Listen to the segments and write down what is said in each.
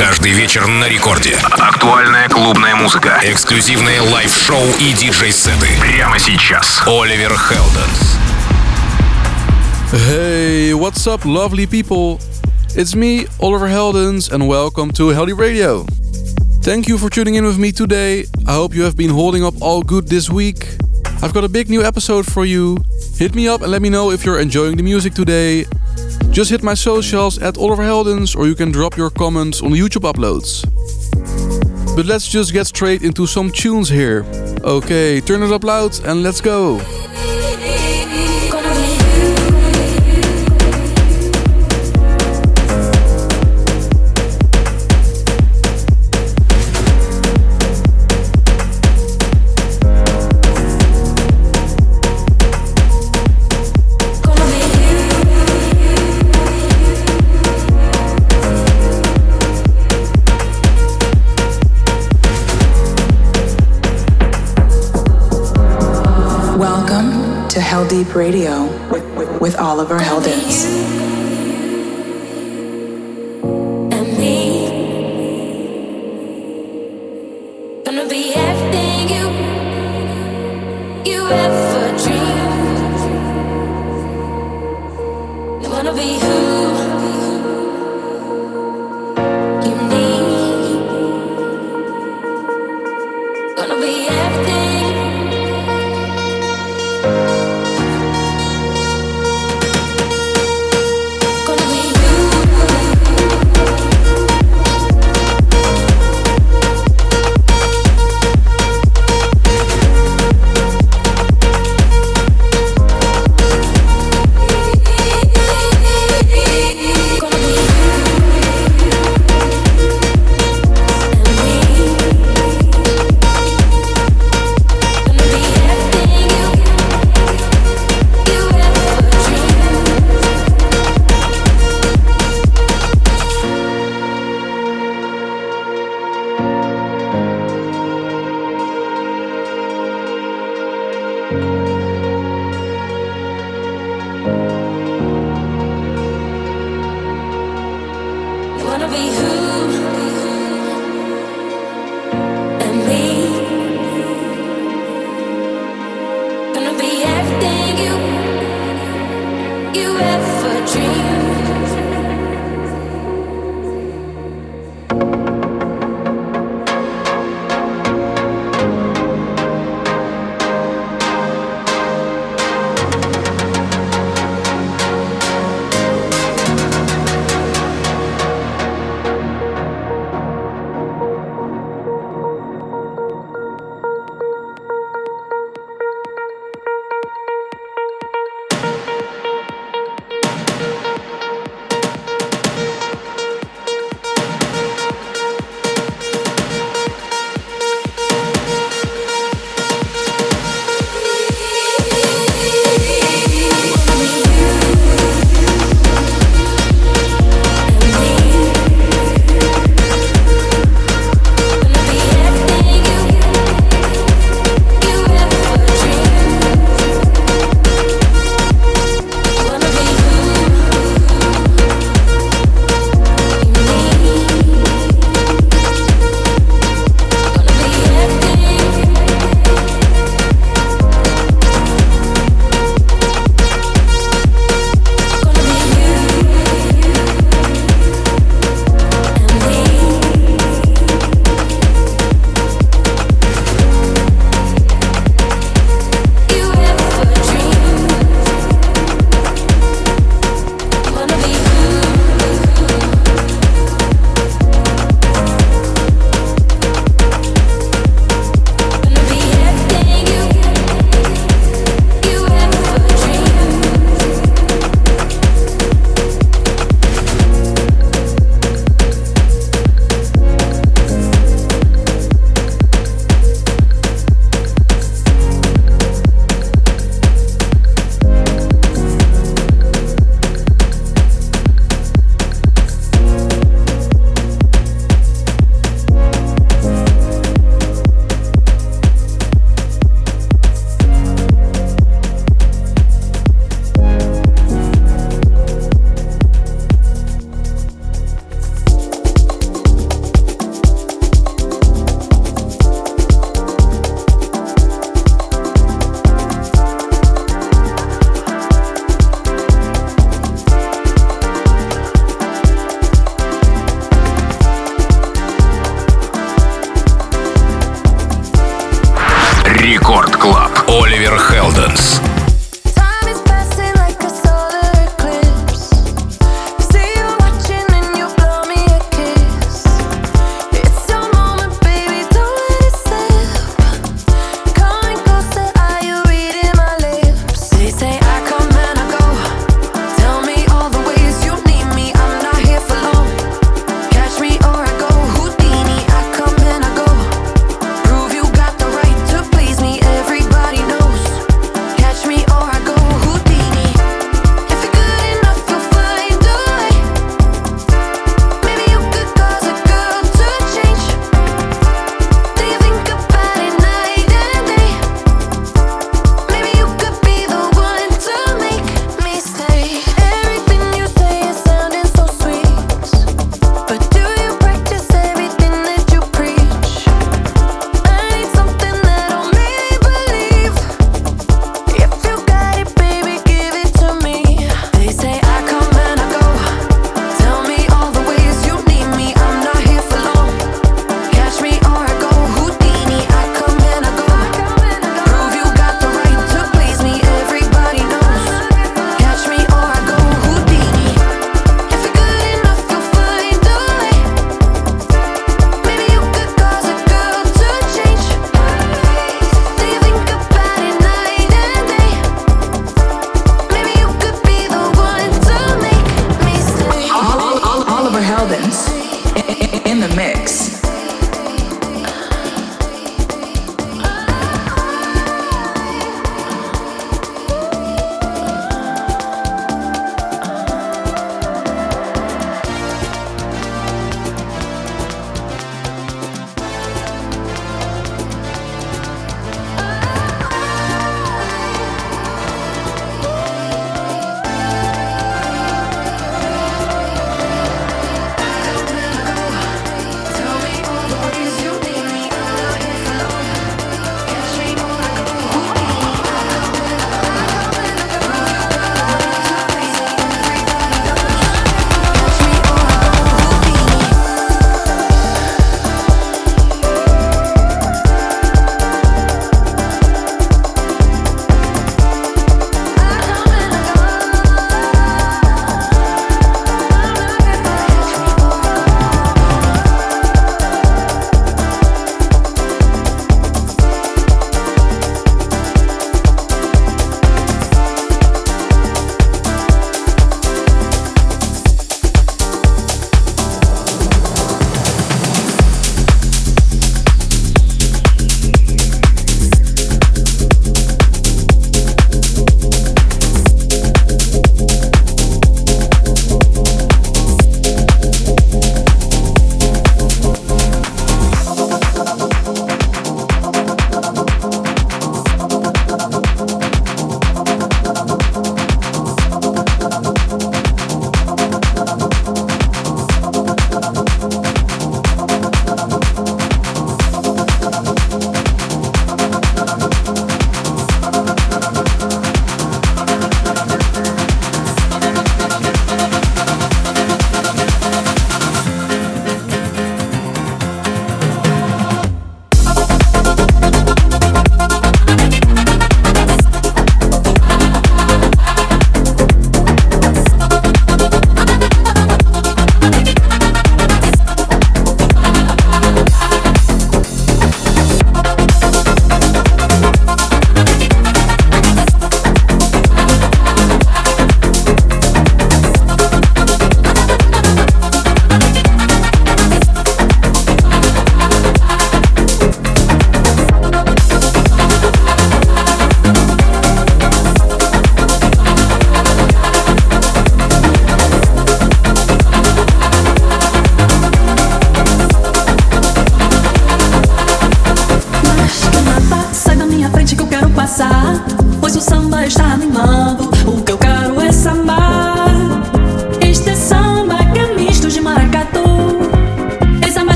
Каждый вечер на рекорде. Актуальная клубная музыка. Эксклюзивные лайв-шоу и диджей-сеты. Прямо сейчас. Оливер Хелденс. Hey, what's up, lovely people? It's me, Oliver Heldens, and welcome to Heldeep Radio. Thank you for tuning in with me today. I hope you have been holding up all good this week. I've got a big new episode for you. Hit me up and let me know if you're enjoying the music today just hit my socials at Oliver Heldens or you can drop your comments on the YouTube uploads. But let's just get straight into some tunes here. Okay, turn it up loud and let's go. Deep Radio with, with, with Oliver Heldens.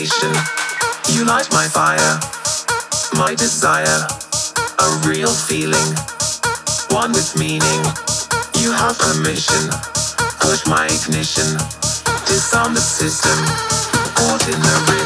You light my fire, my desire, a real feeling, one with meaning. You have permission, push my ignition, disarm the system, ordinary.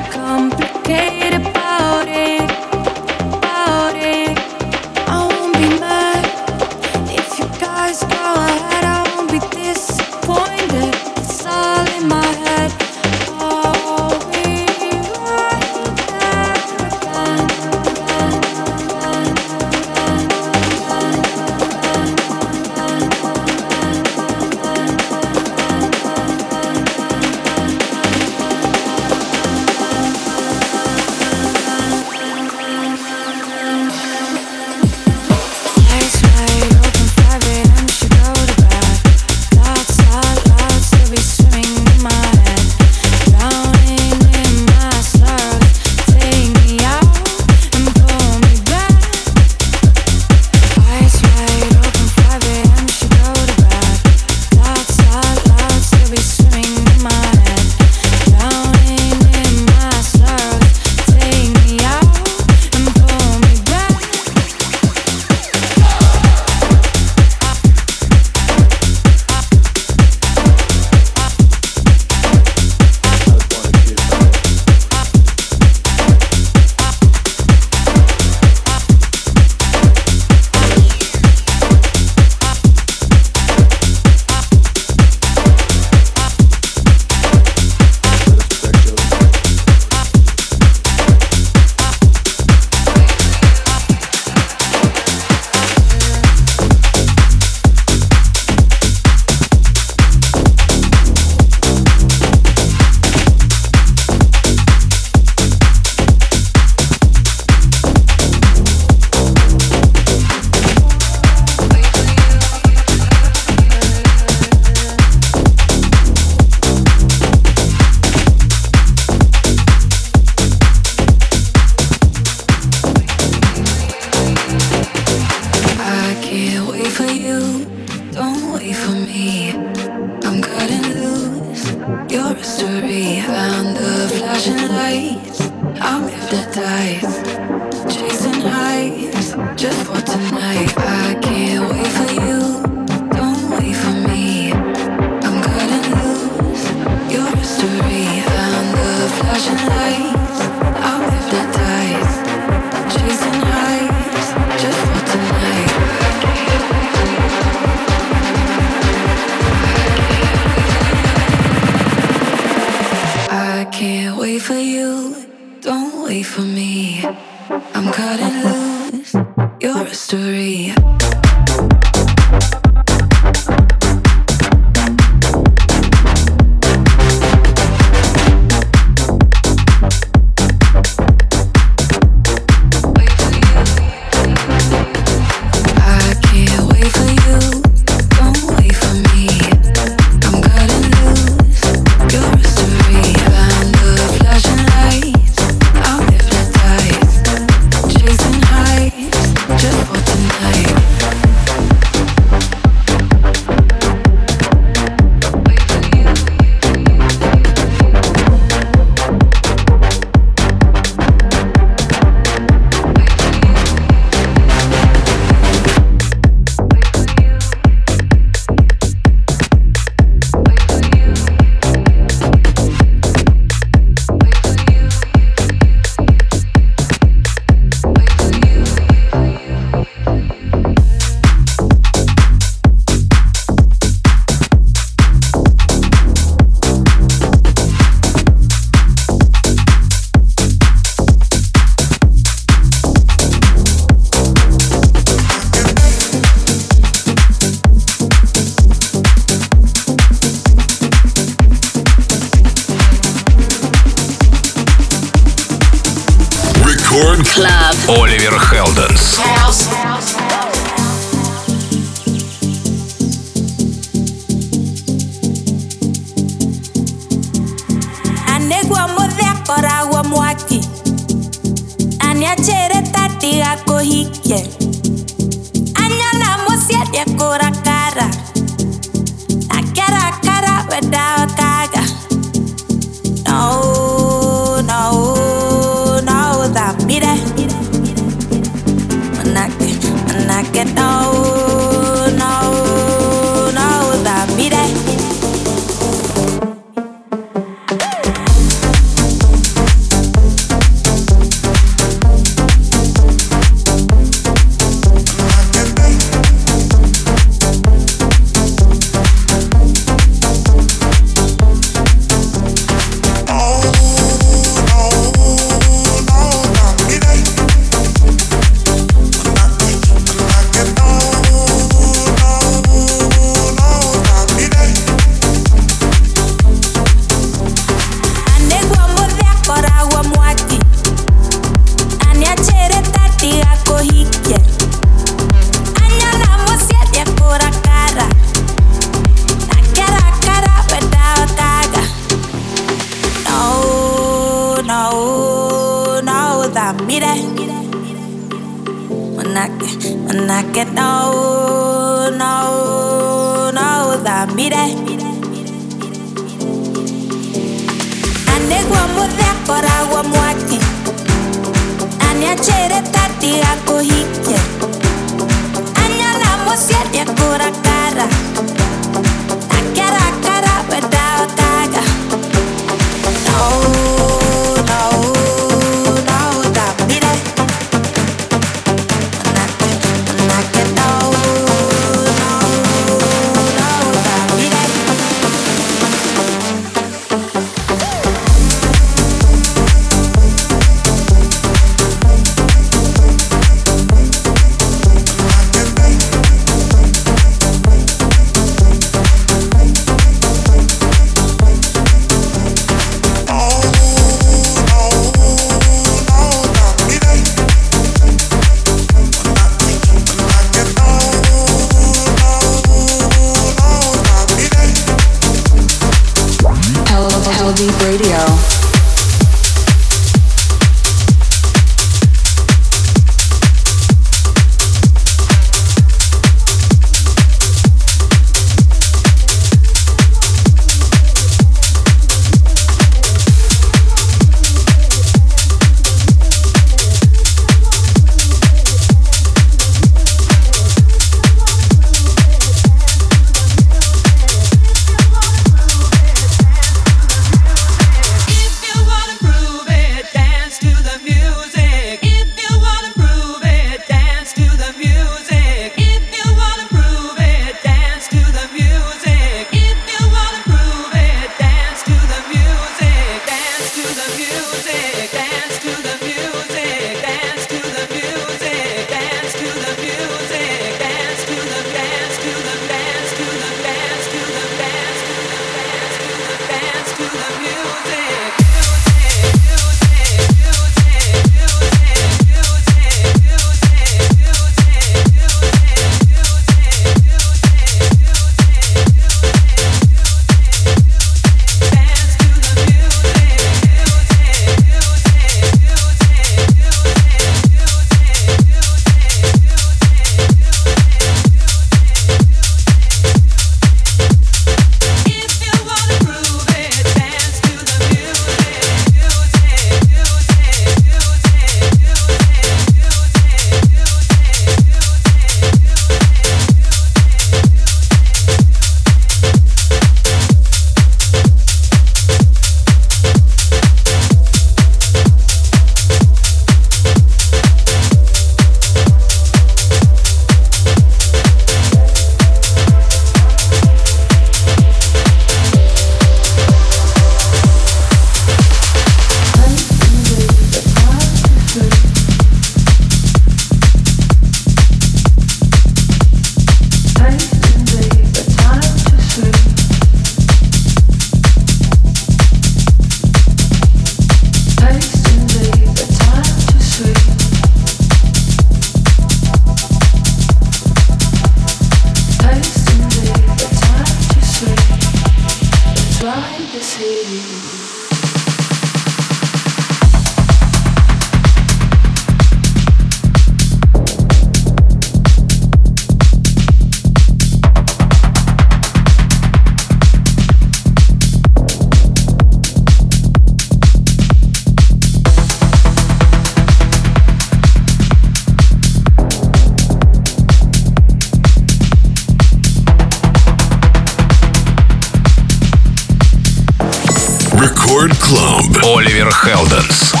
Рекорд Клаб. Оливер Хелденс.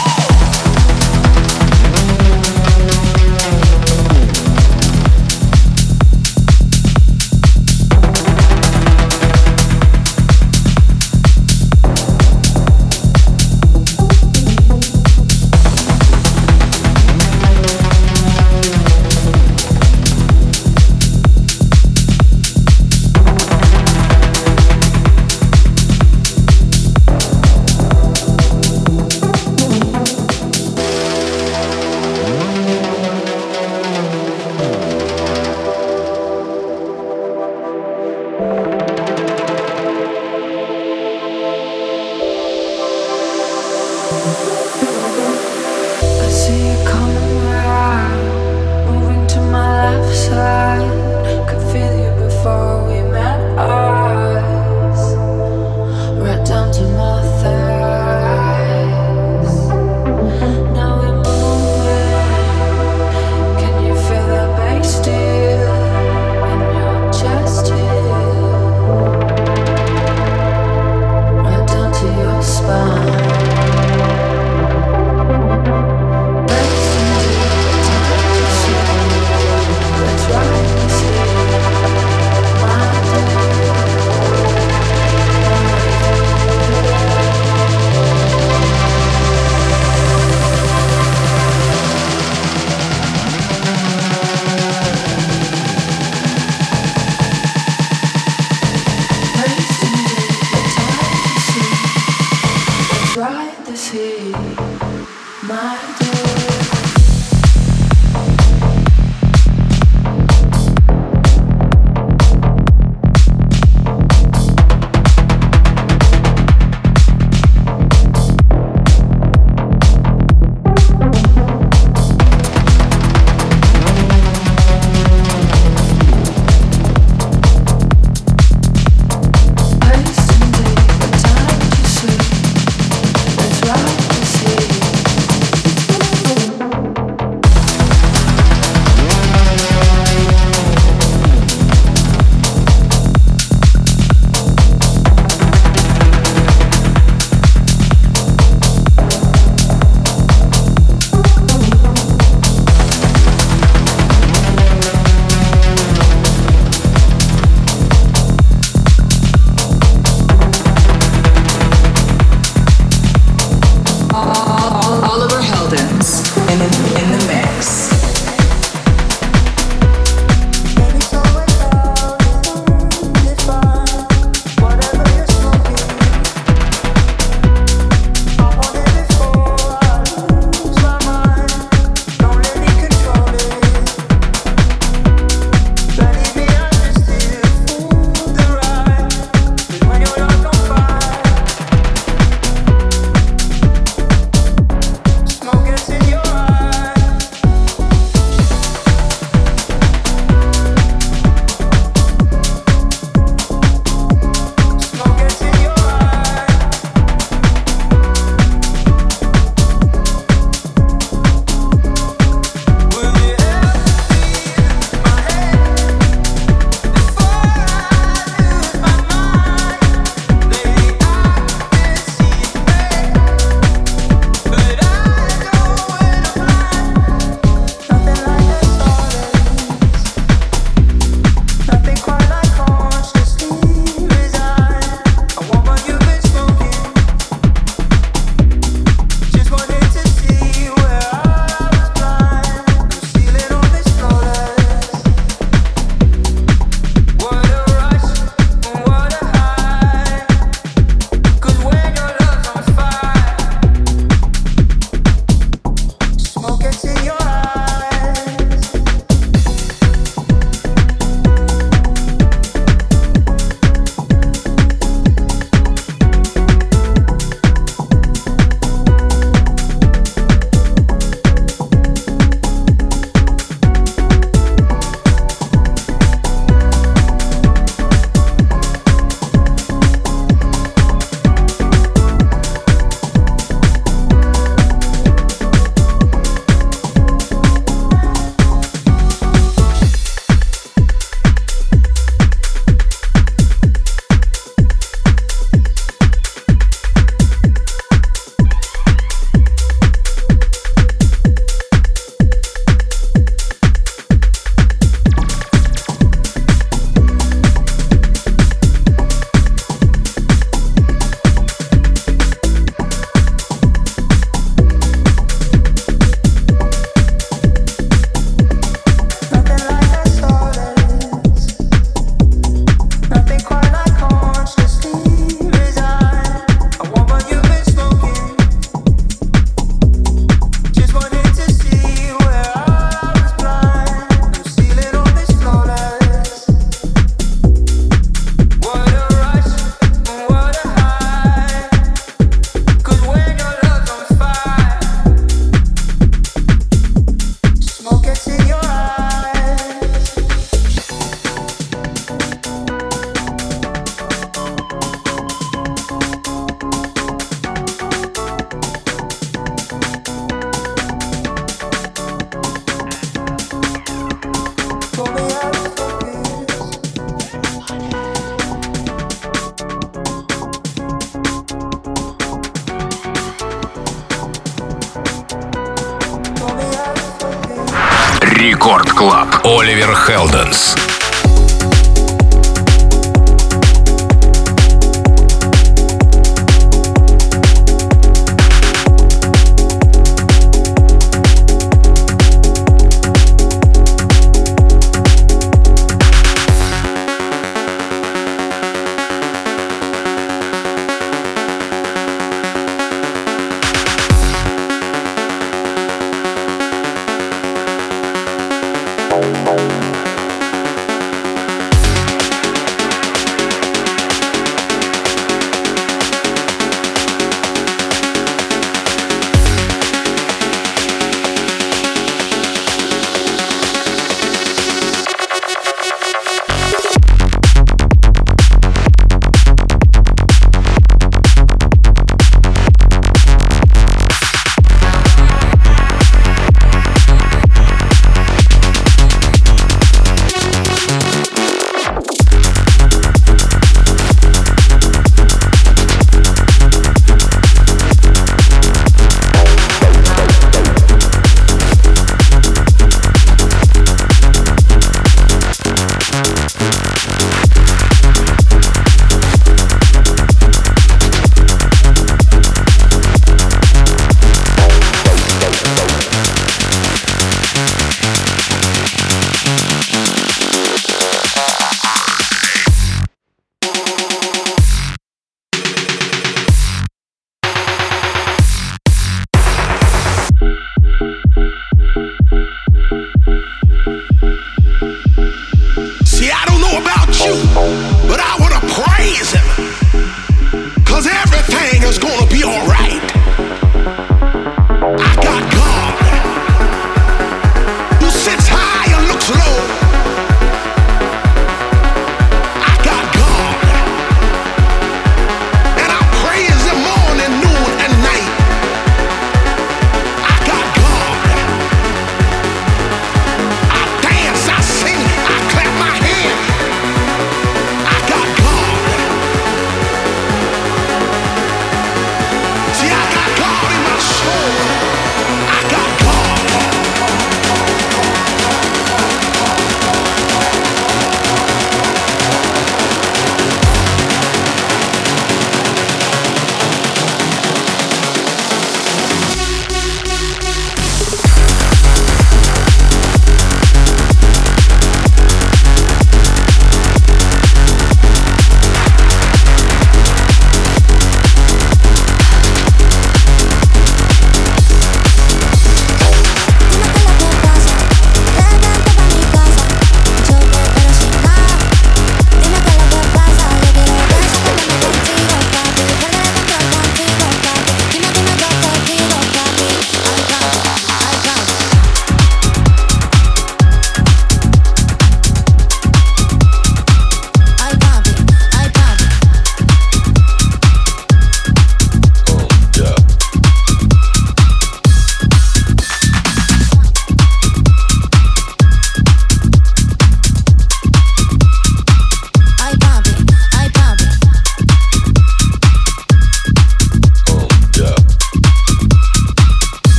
Heldens.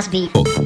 house oh. beat.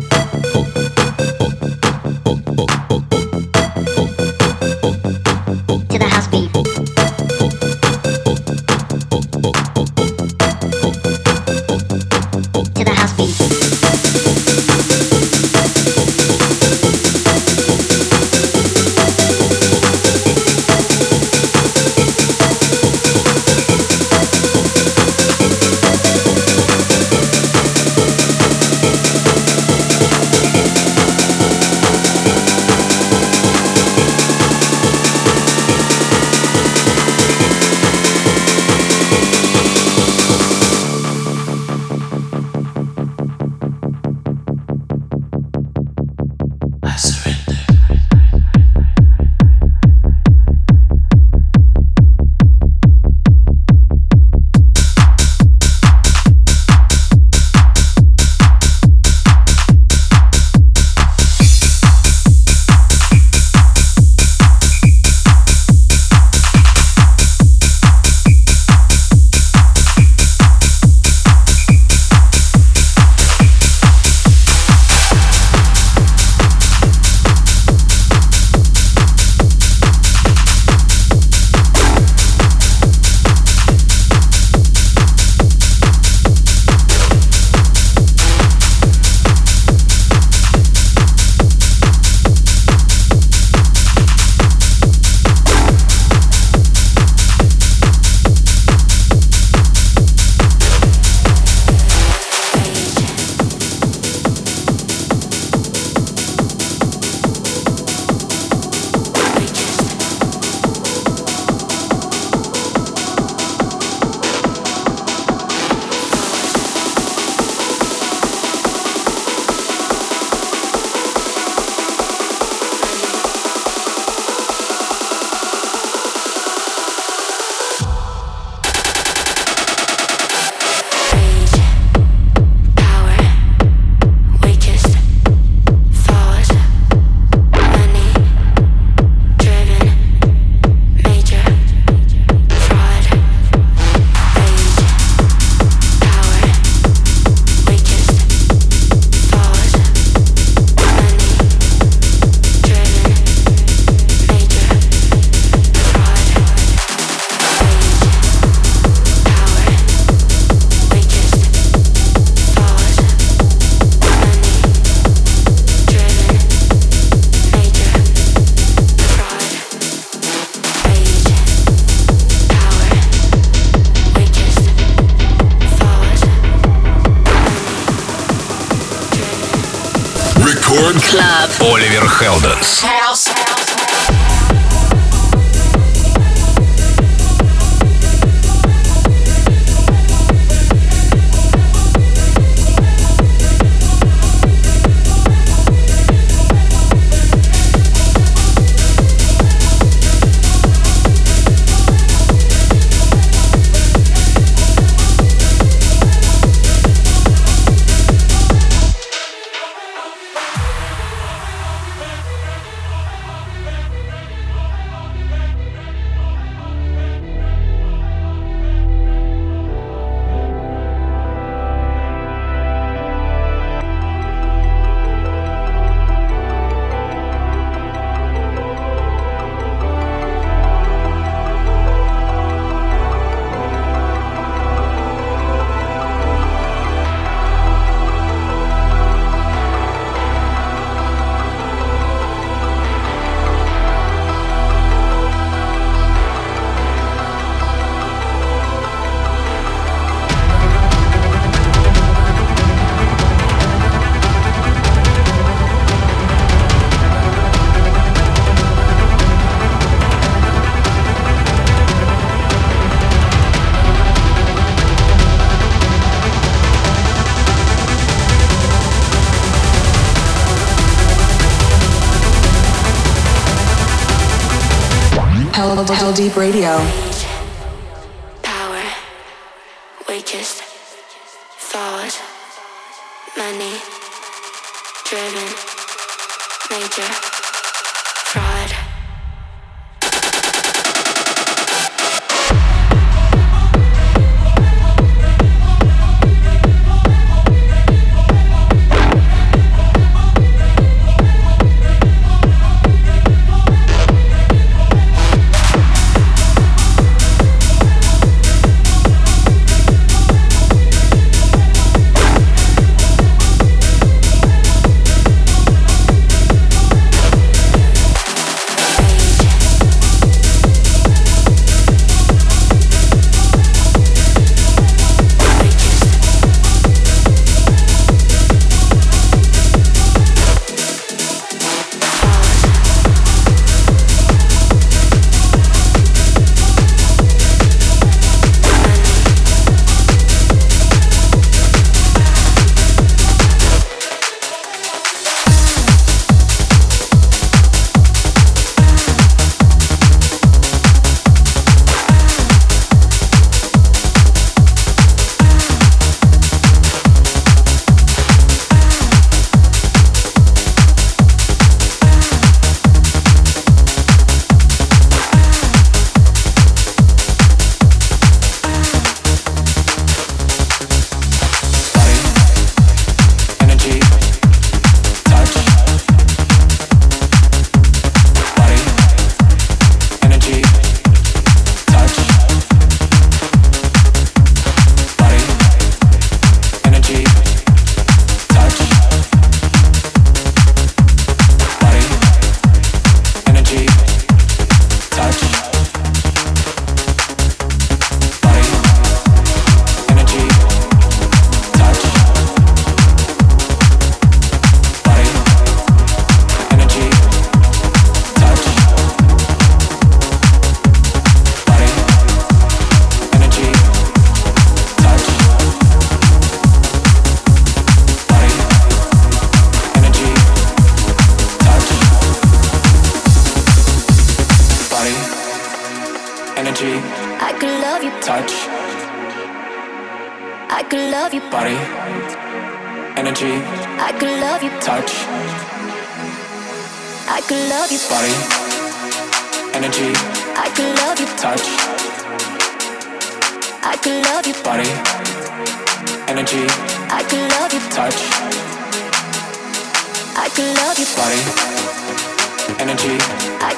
Heldeep Radio.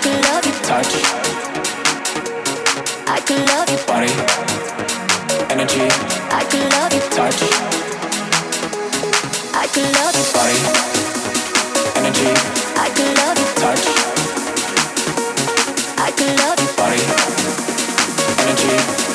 can love your touch. I can love your body, energy. I can love your touch. I can love your body, energy. I can love your touch. I can love your body, energy.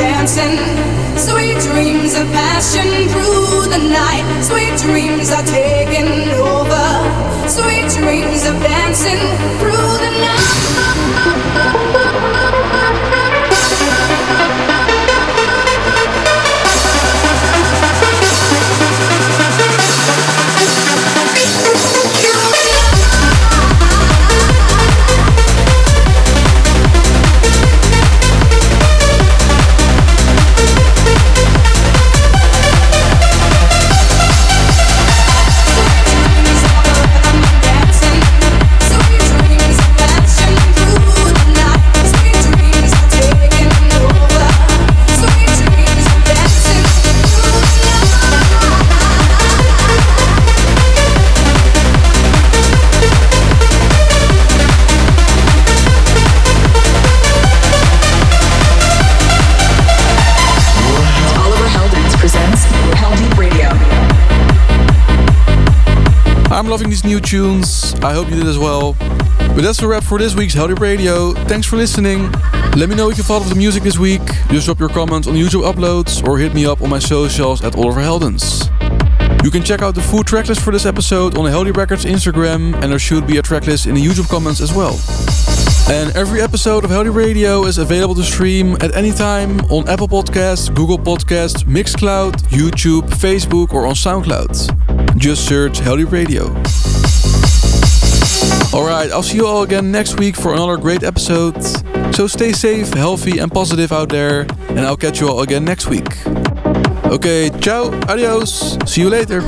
Dancing. Sweet dreams of passion through the night. Sweet dreams are taking over. Sweet dreams of dancing through the Oliver these new tunes. I hope you did as well. But that's a wrap for this week's Heldeep Radio. Thanks for listening. Let me know what you thought of the music this week. Just drop your comments on YouTube uploads or hit me up on my socials at Oliver Heldens. You can check out the full tracklist for this episode on the Heldeep Records Instagram, and there should be a tracklist in the YouTube comments as well. And every episode of Heldeep Radio is available to stream at any time on Apple Podcasts, Google Podcasts, Mixcloud, YouTube, Facebook, or on SoundCloud. Just search Heldeep Radio. Alright, I'll see you all again next week for another great episode. So stay safe, healthy, and positive out there, and I'll catch you all again next week. Okay, ciao, adios, see you later.